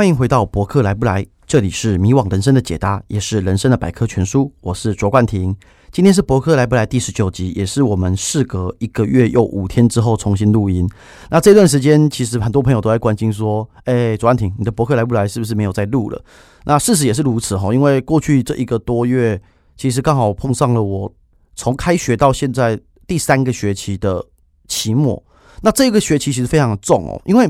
欢迎回到博客来不来，这里是迷惘人生的解答，也是人生的百科全书。我是卓冠廷，今天是博客来不来第十九集，也是我们事隔一个月又五天之后重新录音。那这段时间，其实很多朋友都在关心说：“哎，卓冠廷，你的博客来不来是不是没有再录了？”那事实也是如此哈，因为过去这一个多月，其实刚好碰上了我从开学到现在第三个学期的期末。那这个学期其实非常的重哦，因为。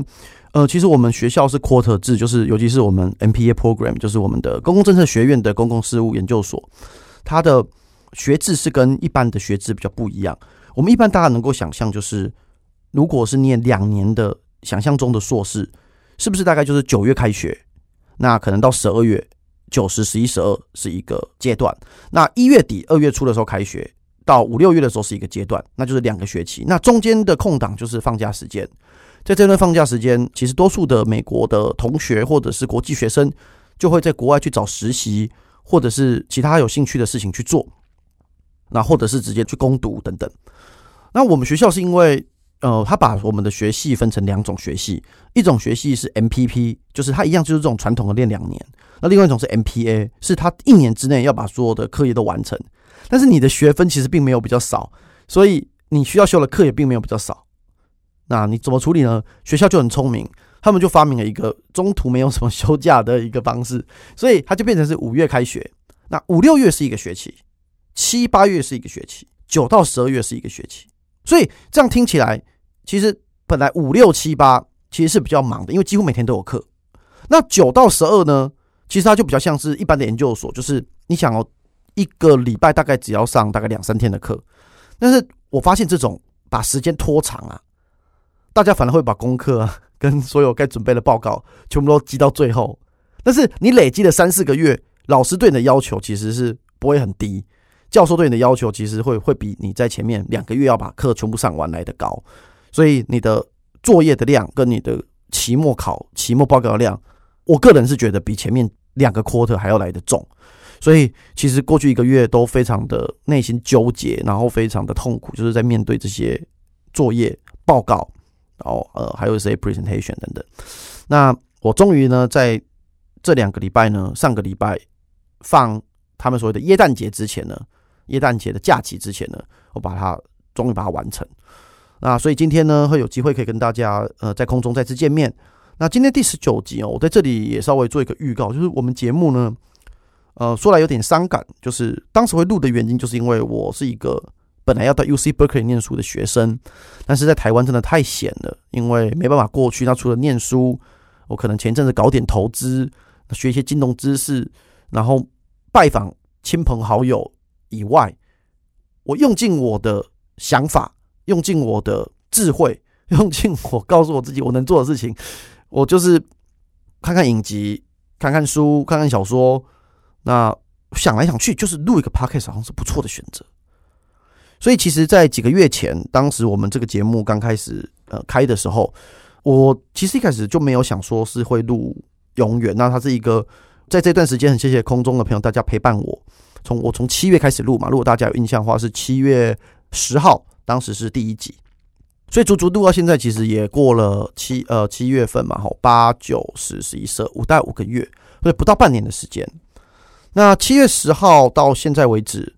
呃，其实我们学校是 quarter 制，就是尤其是我们 MPA program，就是我们的公共政策学院的公共事务研究所，它的学制是跟一般的学制比较不一样。我们一般大家能够想象，就是如果是念两年的想象中的硕士，是不是大概就是九月开学，那可能到十二月，九十、十一、十二是一个阶段，那一月底、二月初的时候开学，到五六月的时候是一个阶段，那就是两个学期。那中间的空档就是放假时间。在这段放假时间，其实多数的美国的同学或者是国际学生，就会在国外去找实习，或者是其他有兴趣的事情去做，那或者是直接去攻读等等。那我们学校是因为，呃，他把我们的学系分成两种学系，一种学系是 MPP，就是它一样就是这种传统的练两年；那另外一种是 MPA，是他一年之内要把所有的课业都完成。但是你的学分其实并没有比较少，所以你需要修的课也并没有比较少。那你怎么处理呢？学校就很聪明，他们就发明了一个中途没有什么休假的一个方式，所以它就变成是五月开学，那五六月是一个学期，七八月是一个学期，九到十二月是一个学期。所以这样听起来，其实本来五六七八其实是比较忙的，因为几乎每天都有课。那九到十二呢，其实它就比较像是一般的研究所，就是你想哦，一个礼拜大概只要上大概两三天的课，但是我发现这种把时间拖长啊。大家反而会把功课啊，跟所有该准备的报告全部都积到最后，但是你累积了三四个月，老师对你的要求其实是不会很低，教授对你的要求其实会会比你在前面两个月要把课全部上完来得高，所以你的作业的量跟你的期末考、期末报告的量，我个人是觉得比前面两个 quarter 还要来得重，所以其实过去一个月都非常的内心纠结，然后非常的痛苦，就是在面对这些作业报告。然后呃，还有一些 presentation 等等。那我终于呢，在这两个礼拜呢，上个礼拜放他们所谓的耶诞节之前呢，耶诞节的假期之前呢，我把它终于把它完成。那所以今天呢，会有机会可以跟大家呃在空中再次见面。那今天第十九集哦，我在这里也稍微做一个预告，就是我们节目呢，呃，说来有点伤感，就是当时会录的原因，就是因为我是一个。本来要到 UC Berkeley 念书的学生，但是在台湾真的太闲了，因为没办法过去。那除了念书，我可能前阵子搞点投资，学一些金融知识，然后拜访亲朋好友以外，我用尽我的想法，用尽我的智慧，用尽我告诉我自己我能做的事情，我就是看看影集，看看书，看看小说。那想来想去，就是录一个 Podcast 好像是不错的选择。所以，其实，在几个月前，当时我们这个节目刚开始呃开的时候，我其实一开始就没有想说是会录永远。那它是一个在这段时间，很谢谢空中的朋友，大家陪伴我。从我从七月开始录嘛，如果大家有印象的话，是七月十号，当时是第一集。所以足足录到现在，其实也过了七呃七月份嘛，吼八九十十一十二五大概五个月，所以不到半年的时间。那七月十号到现在为止。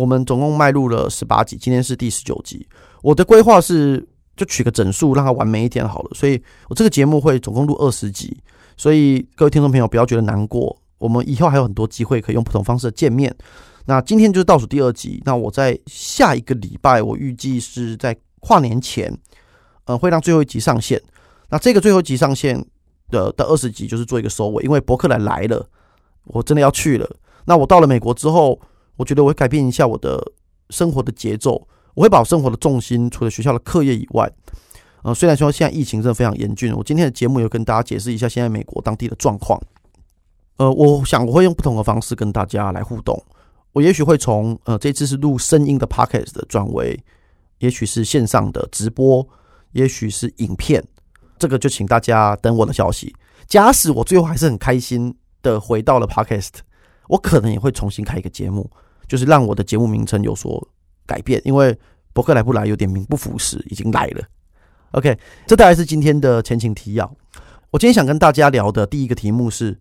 我们总共迈入了十八集，今天是第十九集。我的规划是就取个整数，让它完美一点好了。所以我这个节目会总共录二十集。所以各位听众朋友不要觉得难过，我们以后还有很多机会可以用不同方式见面。那今天就是倒数第二集。那我在下一个礼拜，我预计是在跨年前，呃，会让最后一集上线。那这个最后一集上线的的二十集就是做一个收尾，因为伯克莱来了，我真的要去了。那我到了美国之后。我觉得我会改变一下我的生活的节奏，我会把我生活的重心除了学校的课业以外，呃，虽然说现在疫情真的非常严峻，我今天的节目有跟大家解释一下现在美国当地的状况。呃，我想我会用不同的方式跟大家来互动，我也许会从呃这次是录声音的 podcast 的转为，也许是线上的直播，也许是影片，这个就请大家等我的消息。假使我最后还是很开心的回到了 podcast，我可能也会重新开一个节目。就是让我的节目名称有所改变，因为博客来不来有点名不符实，已经来了。OK，这大概是今天的前情提要。我今天想跟大家聊的第一个题目是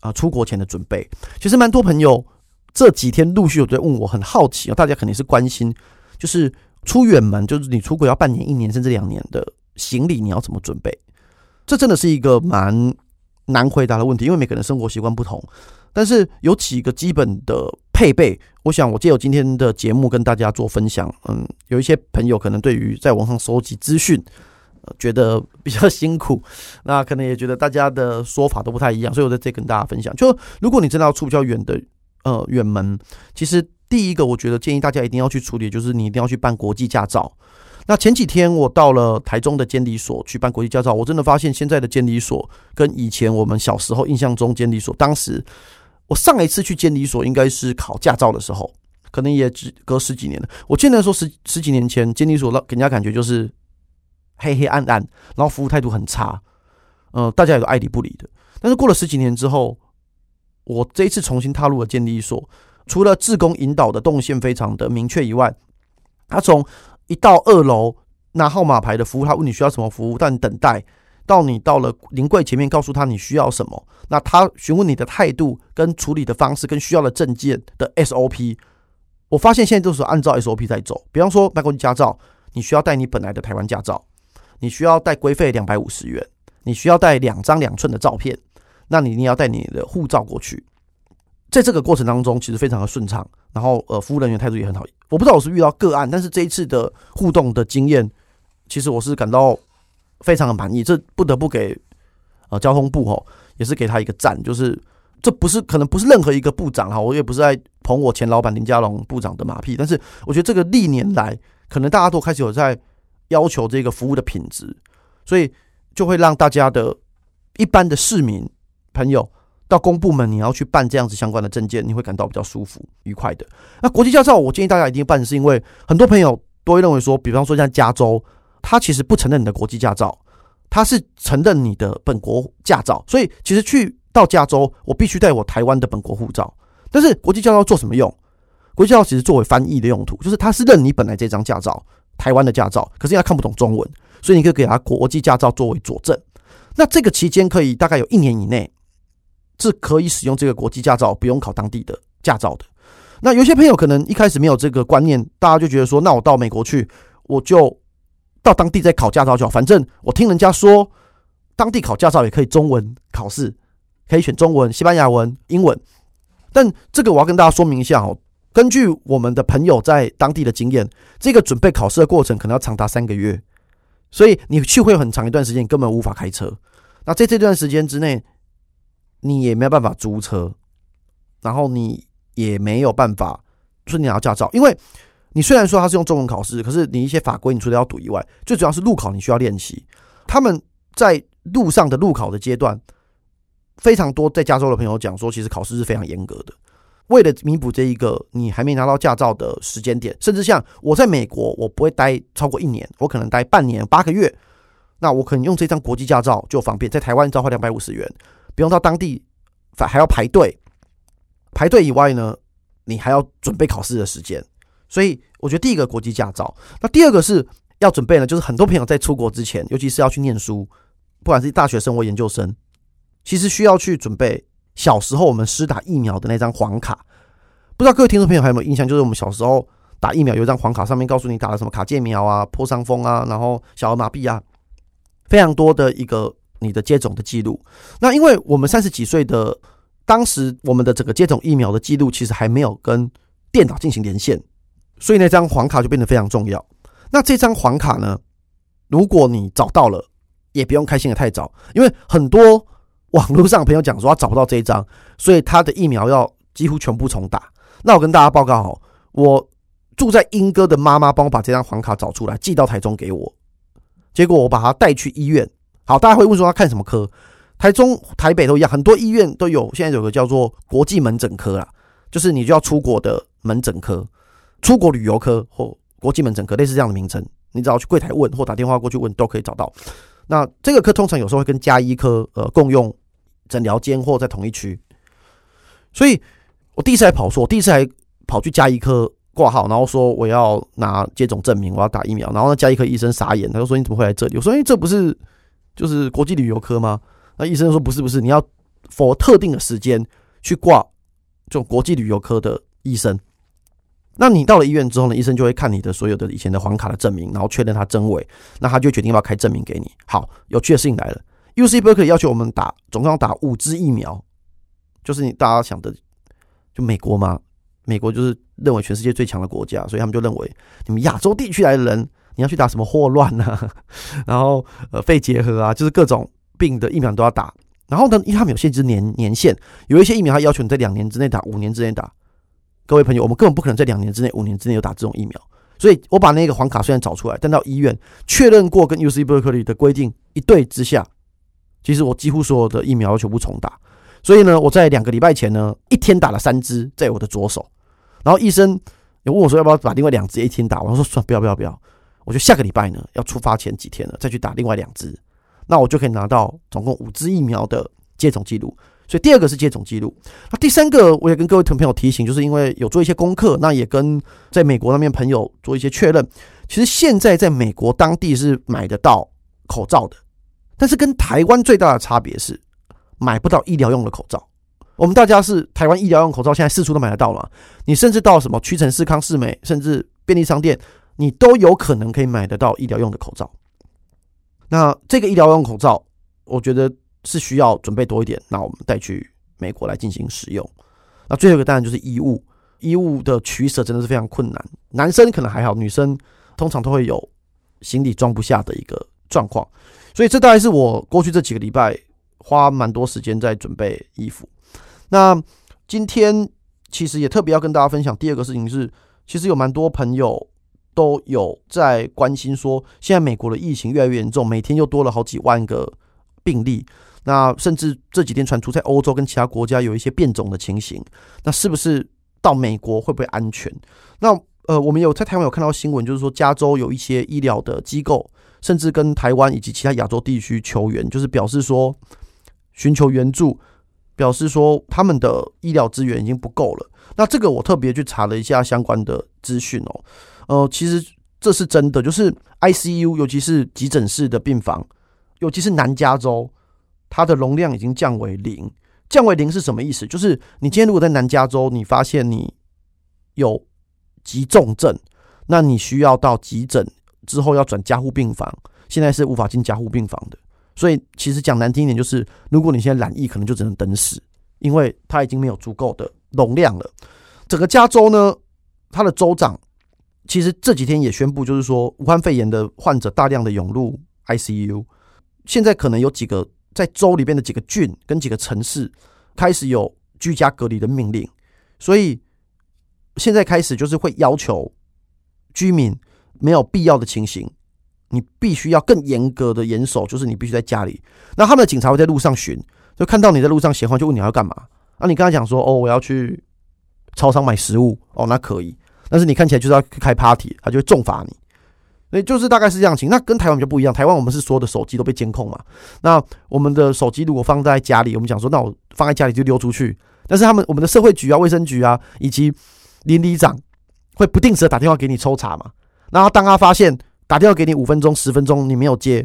啊，出国前的准备。其实蛮多朋友这几天陆续有在问我，很好奇啊，大家肯定是关心，就是出远门，就是你出国要半年、一年甚至两年的行李，你要怎么准备？这真的是一个蛮难回答的问题，因为每个人生活习惯不同。但是有几个基本的配备，我想我借由今天的节目跟大家做分享。嗯，有一些朋友可能对于在网上收集资讯，呃，觉得比较 辛苦，那可能也觉得大家的说法都不太一样，所以我在这跟大家分享。就如果你真的要出比较远的呃远门，其实第一个我觉得建议大家一定要去处理，就是你一定要去办国际驾照。那前几天我到了台中的监理所去办国际驾照，我真的发现现在的监理所跟以前我们小时候印象中监理所当时。我上一次去监理所应该是考驾照的时候，可能也只隔十几年了。我记得说十十几年前监理所让给人家感觉就是黑黑暗暗，然后服务态度很差，呃，大家也都爱理不理的。但是过了十几年之后，我这一次重新踏入了监理所，除了自工引导的动线非常的明确以外，他从一到二楼拿号码牌的服务，他问你需要什么服务，但等待。到你到了临柜前面，告诉他你需要什么，那他询问你的态度、跟处理的方式、跟需要的证件的 SOP，我发现现在都是按照 SOP 在走。比方说，办国际驾照，你需要带你本来的台湾驾照，你需要带规费两百五十元，你需要带两张两寸的照片，那你一定要带你的护照过去。在这个过程当中，其实非常的顺畅，然后呃，服务人员态度也很好。我不知道我是遇到个案，但是这一次的互动的经验，其实我是感到。非常的满意，这不得不给呃交通部吼，也是给他一个赞。就是这不是可能不是任何一个部长哈，我也不是在捧我前老板林佳龙部长的马屁，但是我觉得这个历年来可能大家都开始有在要求这个服务的品质，所以就会让大家的一般的市民朋友到公部门，你要去办这样子相关的证件，你会感到比较舒服愉快的。那国际驾照，我建议大家一定办，是因为很多朋友都会认为说，比方说像加州。他其实不承认你的国际驾照，他是承认你的本国驾照。所以其实去到加州，我必须带我台湾的本国护照。但是国际驾照做什么用？国际驾照其实作为翻译的用途，就是他是认你本来这张驾照，台湾的驾照，可是因为他看不懂中文，所以你可以给他国际驾照作为佐证。那这个期间可以大概有一年以内是可以使用这个国际驾照，不用考当地的驾照的。那有些朋友可能一开始没有这个观念，大家就觉得说，那我到美国去，我就。到当地再考驾照就好，反正我听人家说，当地考驾照也可以中文考试，可以选中文、西班牙文、英文。但这个我要跟大家说明一下哦，根据我们的朋友在当地的经验，这个准备考试的过程可能要长达三个月，所以你去会很长一段时间，根本无法开车。那在这段时间之内，你也没有办法租车，然后你也没有办法说你拿驾照，因为。你虽然说它是用中文考试，可是你一些法规，你除了要读以外，最主要是路考你需要练习。他们在路上的路考的阶段，非常多在加州的朋友讲说，其实考试是非常严格的。为了弥补这一个你还没拿到驾照的时间点，甚至像我在美国，我不会待超过一年，我可能待半年八个月。那我可能用这张国际驾照就方便，在台湾只要花两百五十元，不用到当地反还要排队。排队以外呢，你还要准备考试的时间。所以我觉得第一个国际驾照，那第二个是要准备呢，就是很多朋友在出国之前，尤其是要去念书，不管是大学生或研究生，其实需要去准备小时候我们施打疫苗的那张黄卡。不知道各位听众朋友还有没有印象？就是我们小时候打疫苗有一张黄卡，上面告诉你打了什么卡介苗啊、破伤风啊，然后小儿麻痹啊，非常多的一个你的接种的记录。那因为我们三十几岁的当时，我们的整个接种疫苗的记录其实还没有跟电脑进行连线。所以那张黄卡就变得非常重要。那这张黄卡呢，如果你找到了，也不用开心的太早，因为很多网络上朋友讲说他找不到这一张，所以他的疫苗要几乎全部重打。那我跟大家报告哦，我住在英哥的妈妈帮我把这张黄卡找出来，寄到台中给我。结果我把他带去医院。好，大家会问说他看什么科？台中、台北都一样，很多医院都有。现在有个叫做国际门诊科啦，就是你就要出国的门诊科。出国旅游科或国际门诊科，类似这样的名称，你只要去柜台问或打电话过去问，都可以找到。那这个科通常有时候会跟家医科呃共用诊疗间或在同一区。所以我第一次还跑错，我第一次还跑去家医科挂号，然后说我要拿接种证明，我要打疫苗。然后那家医科医生傻眼，他就说你怎么会来这里？我说哎，这不是就是国际旅游科吗？那医生说不是不是，你要佛特定的时间去挂这种国际旅游科的医生。那你到了医院之后呢，医生就会看你的所有的以前的黄卡的证明，然后确认它真伪，那他就决定要不要开证明给你。好，有趣的事情来了，UC Berkeley 要求我们打，总共要打五支疫苗，就是你大家想的，就美国嘛，美国就是认为全世界最强的国家，所以他们就认为你们亚洲地区来的人，你要去打什么霍乱啊，然后呃肺结核啊，就是各种病的疫苗都要打。然后呢，因为他们有限制年年限，有一些疫苗他要求你在两年之内打，五年之内打。各位朋友，我们根本不可能在两年之内、五年之内有打这种疫苗，所以我把那个黄卡虽然找出来，但到医院确认过跟 UC Berkeley 的规定一对之下，其实我几乎所有的疫苗要全部重打。所以呢，我在两个礼拜前呢，一天打了三支在我的左手，然后医生也问我说要不要把另外两支一天打，我说算，不要不要不要，我就下个礼拜呢要出发前几天了再去打另外两支，那我就可以拿到总共五支疫苗的接种记录。所以第二个是接种记录，那第三个我也跟各位朋友提醒，就是因为有做一些功课，那也跟在美国那边朋友做一些确认。其实现在在美国当地是买得到口罩的，但是跟台湾最大的差别是买不到医疗用的口罩。我们大家是台湾医疗用口罩，现在四处都买得到了，你甚至到什么屈臣氏、康是美，甚至便利商店，你都有可能可以买得到医疗用的口罩。那这个医疗用口罩，我觉得。是需要准备多一点，那我们带去美国来进行使用。那最后一个当然就是衣物，衣物的取舍真的是非常困难。男生可能还好，女生通常都会有行李装不下的一个状况。所以这大概是我过去这几个礼拜花蛮多时间在准备衣服。那今天其实也特别要跟大家分享第二个事情是，其实有蛮多朋友都有在关心说，现在美国的疫情越来越严重，每天又多了好几万个病例。那甚至这几天传出在欧洲跟其他国家有一些变种的情形，那是不是到美国会不会安全？那呃，我们有在台湾有看到新闻，就是说加州有一些医疗的机构，甚至跟台湾以及其他亚洲地区求援，就是表示说寻求援助，表示说他们的医疗资源已经不够了。那这个我特别去查了一下相关的资讯哦，呃，其实这是真的，就是 ICU，尤其是急诊室的病房，尤其是南加州。它的容量已经降为零，降为零是什么意思？就是你今天如果在南加州，你发现你有急重症，那你需要到急诊之后要转加护病房，现在是无法进加护病房的。所以其实讲难听一点，就是如果你现在染疫，可能就只能等死，因为它已经没有足够的容量了。整个加州呢，它的州长其实这几天也宣布，就是说武汉肺炎的患者大量的涌入 ICU，现在可能有几个。在州里边的几个郡跟几个城市开始有居家隔离的命令，所以现在开始就是会要求居民没有必要的情形，你必须要更严格的严守，就是你必须在家里。那他们的警察会在路上巡，就看到你在路上闲话，就问你要干嘛。那你跟他讲说：“哦，我要去超商买食物。”哦，那可以。但是你看起来就是要开 party，他就会重罚你。所以就是大概是这样情，那跟台湾就不一样。台湾我们是所有的手机都被监控嘛。那我们的手机如果放在家里，我们讲说，那我放在家里就溜出去。但是他们我们的社会局啊、卫生局啊，以及邻里长会不定时的打电话给你抽查嘛。然后当他发现打电话给你五分钟、十分钟你没有接，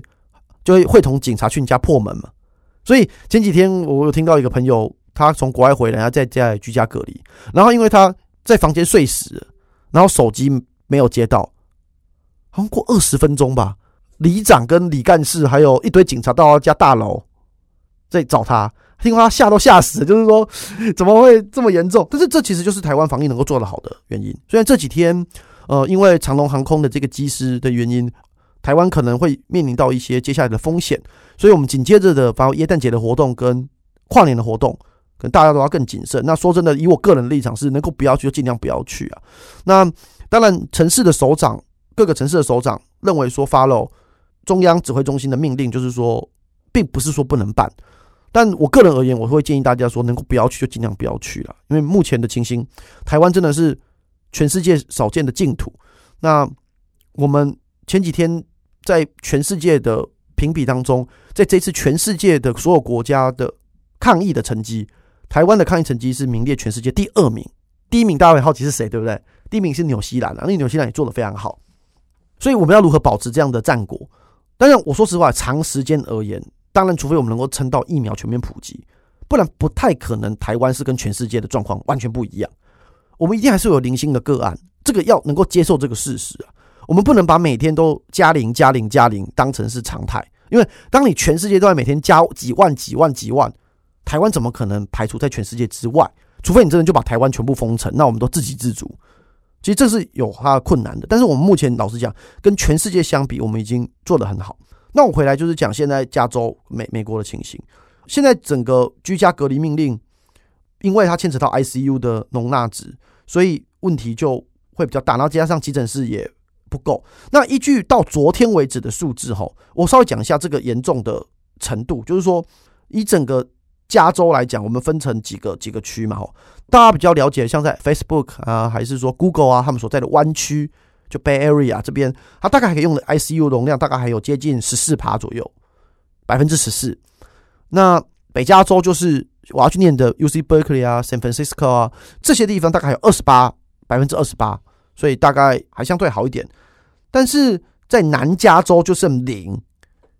就会会同警察去你家破门嘛。所以前几天我有听到一个朋友，他从国外回来，他在家里居家隔离，然后因为他在房间睡死，然后手机没有接到。好像过二十分钟吧，里长跟李干事还有一堆警察到他家大楼在找他，听说他吓都吓死了，就是说 怎么会这么严重？但是这其实就是台湾防疫能够做得好的原因。虽然这几天，呃，因为长荣航空的这个机师的原因，台湾可能会面临到一些接下来的风险，所以我们紧接着的，包括耶诞节的活动跟跨年的活动，可能大家都要更谨慎。那说真的，以我个人的立场是，能够不要去就尽量不要去啊。那当然，城市的首长。各个城市的首长认为说，follow 中央指挥中心的命令，就是说，并不是说不能办。但我个人而言，我会建议大家说，能够不要去就尽量不要去了，因为目前的情形，台湾真的是全世界少见的净土。那我们前几天在全世界的评比当中，在这次全世界的所有国家的抗疫的成绩，台湾的抗疫成绩是名列全世界第二名。第一名大家会好奇是谁，对不对？第一名是纽西兰啊，那纽西兰也做得非常好。所以我们要如何保持这样的战果？当然我说实话，长时间而言，当然，除非我们能够撑到疫苗全面普及，不然不太可能台湾是跟全世界的状况完全不一样。我们一定还是有零星的个案，这个要能够接受这个事实啊。我们不能把每天都加零、加零、加零当成是常态，因为当你全世界都在每天加几万、几万、几万，台湾怎么可能排除在全世界之外？除非你真的就把台湾全部封城，那我们都自给自足。其实这是有它的困难的，但是我们目前老实讲，跟全世界相比，我们已经做得很好。那我回来就是讲现在加州美美国的情形，现在整个居家隔离命令，因为它牵扯到 ICU 的容纳值，所以问题就会比较大。然后加上急诊室也不够。那依据到昨天为止的数字，哈，我稍微讲一下这个严重的程度，就是说以整个加州来讲，我们分成几个几个区嘛，吼，大家比较了解，像在 Facebook 啊，还是说 Google 啊，他们所在的湾区。就 Bay Area 这边，它大概还可以用的 ICU 容量大概还有接近十四趴左右，百分之十四。那北加州就是我要去念的 UC Berkeley 啊，San Francisco 啊这些地方大概还有二十八，百分之二十八，所以大概还相对好一点。但是在南加州就剩零，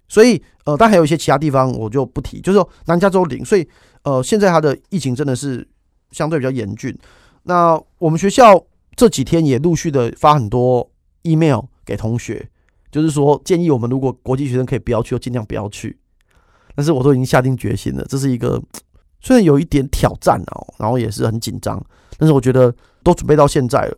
所以呃，但还有一些其他地方我就不提，就是说南加州零，所以呃，现在它的疫情真的是相对比较严峻。那我们学校。这几天也陆续的发很多 email 给同学，就是说建议我们如果国际学生可以不要去，就尽量不要去。但是我都已经下定决心了，这是一个虽然有一点挑战哦，然后也是很紧张，但是我觉得都准备到现在了，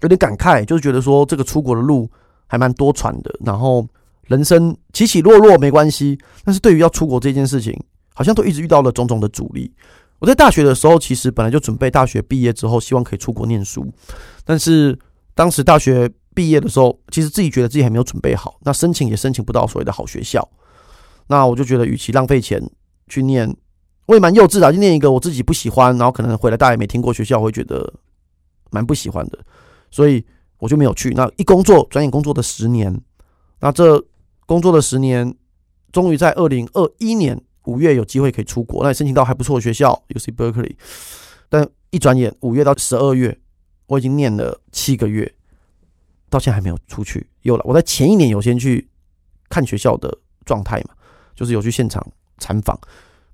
有点感慨，就是觉得说这个出国的路还蛮多舛的，然后人生起起落落没关系，但是对于要出国这件事情，好像都一直遇到了种种的阻力。我在大学的时候，其实本来就准备大学毕业之后，希望可以出国念书。但是当时大学毕业的时候，其实自己觉得自己还没有准备好，那申请也申请不到所谓的好学校。那我就觉得，与其浪费钱去念，我也蛮幼稚的，就念一个我自己不喜欢，然后可能回来大家也没听过学校，会觉得蛮不喜欢的。所以我就没有去。那一工作，转眼工作的十年，那这工作的十年，终于在二零二一年。五月有机会可以出国，那申请到还不错的学校，UC Berkeley。但一转眼，五月到十二月，我已经念了七个月，到现在还没有出去。有了，我在前一年有先去看学校的状态嘛，就是有去现场参访。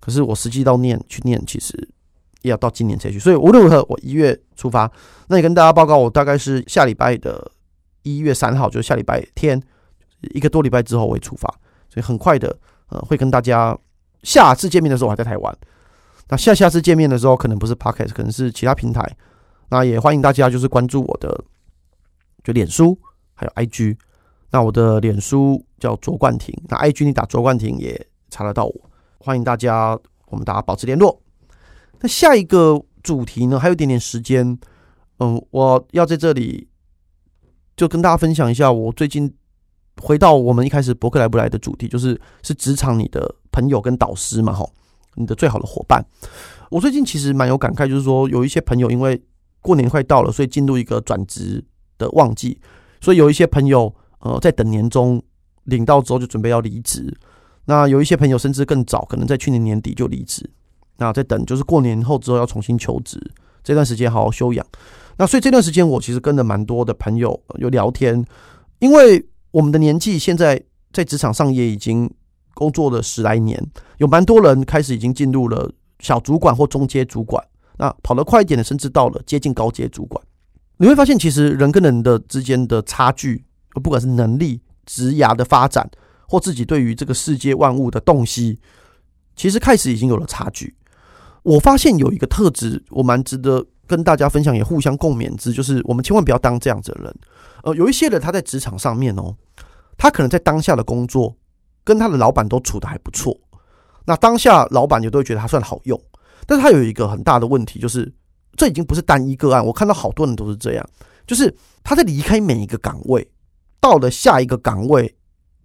可是我实际到念去念，其实也要到今年才去。所以无论如何，我一月出发。那也跟大家报告，我大概是下礼拜的一月三号，就是下礼拜天，一个多礼拜之后我会出发。所以很快的，呃，会跟大家。下次见面的时候我还在台湾，那下下次见面的时候可能不是 Podcast，可能是其他平台。那也欢迎大家就是关注我的就脸书还有 IG。那我的脸书叫卓冠廷，那 IG 你打卓冠廷也查得到我。欢迎大家，我们大家保持联络。那下一个主题呢，还有一点点时间，嗯，我要在这里就跟大家分享一下我最近。回到我们一开始柏克莱不来的主题，就是是职场你的朋友跟导师嘛，吼，你的最好的伙伴。我最近其实蛮有感慨，就是说有一些朋友因为过年快到了，所以进入一个转职的旺季，所以有一些朋友呃在等年终领到之后就准备要离职。那有一些朋友甚至更早，可能在去年年底就离职，那在等就是过年后之后要重新求职，这段时间好好休养。那所以这段时间我其实跟了蛮多的朋友有聊天，因为。我们的年纪现在在职场上也已经工作了十来年，有蛮多人开始已经进入了小主管或中阶主管，那跑得快一点的，甚至到了接近高阶主管。你会发现，其实人跟人的之间的差距，不管是能力、职涯的发展，或自己对于这个世界万物的洞悉，其实开始已经有了差距。我发现有一个特质，我蛮值得跟大家分享，也互相共勉之，就是我们千万不要当这样子的人。呃，有一些人他在职场上面哦，他可能在当下的工作跟他的老板都处的还不错，那当下老板也都会觉得他算好用，但是他有一个很大的问题，就是这已经不是单一个案，我看到好多人都是这样，就是他在离开每一个岗位，到了下一个岗位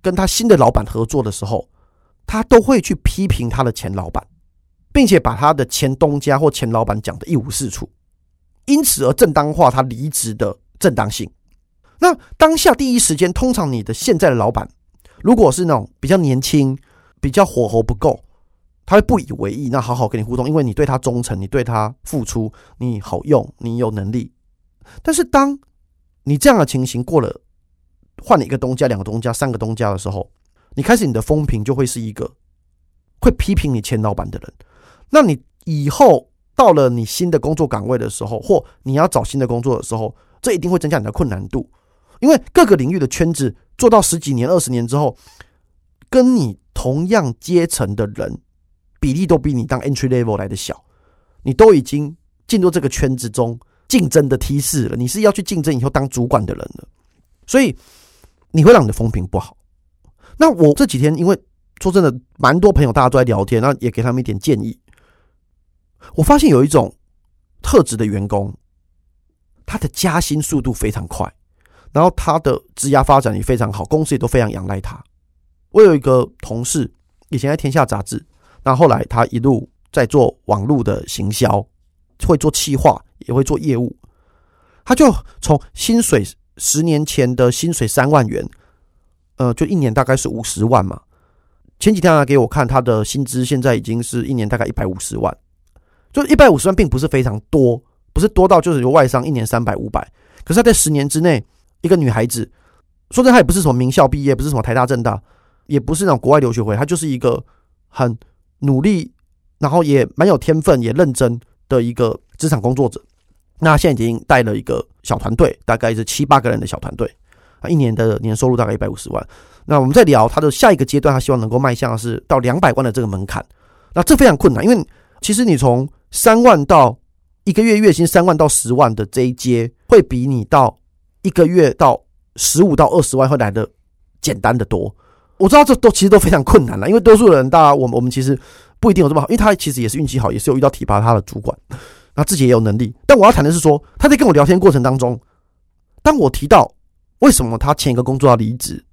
跟他新的老板合作的时候，他都会去批评他的前老板，并且把他的前东家或前老板讲得一无是处，因此而正当化他离职的正当性。那当下第一时间，通常你的现在的老板，如果是那种比较年轻、比较火候不够，他会不以为意，那好好跟你互动，因为你对他忠诚，你对他付出，你好用，你有能力。但是当你这样的情形过了，换了一个东家、两个东家、三个东家的时候，你开始你的风评就会是一个会批评你前老板的人，那你以后到了你新的工作岗位的时候，或你要找新的工作的时候，这一定会增加你的困难度，因为各个领域的圈子做到十几年、二十年之后，跟你同样阶层的人比例都比你当 entry level 来的小，你都已经进入这个圈子中竞争的梯次了，你是要去竞争以后当主管的人了，所以你会让你的风评不好。那我这几天因为说真的，蛮多朋友大家都在聊天，那也给他们一点建议。我发现有一种特质的员工，他的加薪速度非常快，然后他的职涯发展也非常好，公司也都非常仰赖他。我有一个同事，以前在天下杂志，那后来他一路在做网络的行销，会做企划，也会做业务。他就从薪水十年前的薪水三万元，呃，就一年大概是五十万嘛。前几天他给我看他的薪资，现在已经是一年大概一百五十万，就一百五十万并不是非常多，不是多到就是有外商一年三百五百，可是他在十年之内，一个女孩子，说真的，她也不是什么名校毕业，不是什么台大政大，也不是那种国外留学回，她就是一个很努力，然后也蛮有天分，也认真的一个职场工作者。那现在已经带了一个小团队，大概是七八个人的小团队，啊，一年的年收入大概一百五十万。那我们在聊他的下一个阶段，他希望能够迈向的是到两百万的这个门槛。那这非常困难，因为其实你从三万到一个月月薪三万到十万的这一阶，会比你到一个月到十五到二十万会来的简单的多。我知道这都其实都非常困难了，因为多数人，大家我们我们其实不一定有这么好，因为他其实也是运气好，也是有遇到提拔他的主管，那自己也有能力。但我要谈的是说，他在跟我聊天过程当中，当我提到为什么他前一个工作要离职。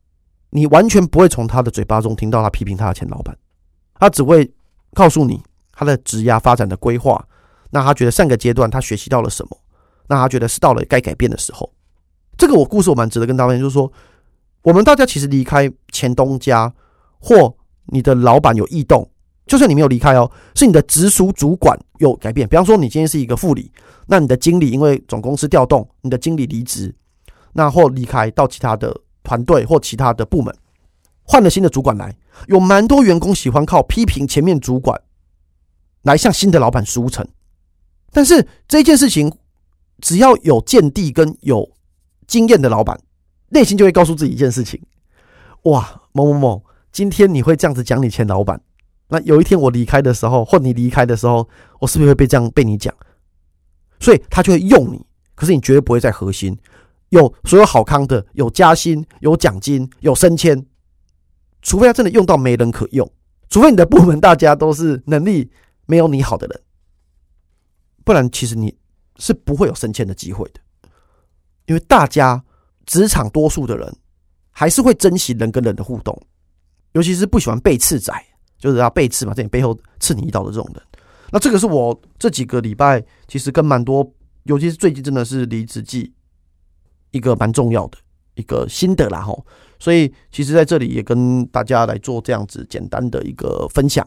你完全不会从他的嘴巴中听到他批评他的前老板，他只会告诉你他的职涯发展的规划。那他觉得上个阶段他学习到了什么？那他觉得是到了该改变的时候。这个我故事我蛮值得跟大家分享，就是说，我们大家其实离开前东家或你的老板有异动，就算你没有离开哦，是你的直属主管有改变。比方说，你今天是一个副理，那你的经理因为总公司调动，你的经理离职，那或离开到其他的。团队或其他的部门换了新的主管来，有蛮多员工喜欢靠批评前面主管来向新的老板输诚。但是这件事情，只要有见地跟有经验的老板，内心就会告诉自己一件事情：哇，某某某，今天你会这样子讲你前老板，那有一天我离开的时候，或你离开的时候，我是不是会被这样被你讲？所以他就会用你，可是你绝对不会在核心。有所有好康的，有加薪，有奖金，有升迁，除非他真的用到没人可用，除非你的部门大家都是能力没有你好的人，不然其实你是不会有升迁的机会的，因为大家职场多数的人还是会珍惜人跟人的互动，尤其是不喜欢被刺仔，就是要被刺嘛，在你背后刺你一刀的这种人。那这个是我这几个礼拜其实跟蛮多，尤其是最近真的是离职季。一个蛮重要的一个心得啦吼，所以其实在这里也跟大家来做这样子简单的一个分享。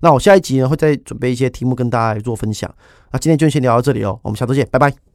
那我下一集呢会再准备一些题目跟大家来做分享。那今天就先聊到这里哦，我们下周见，拜拜。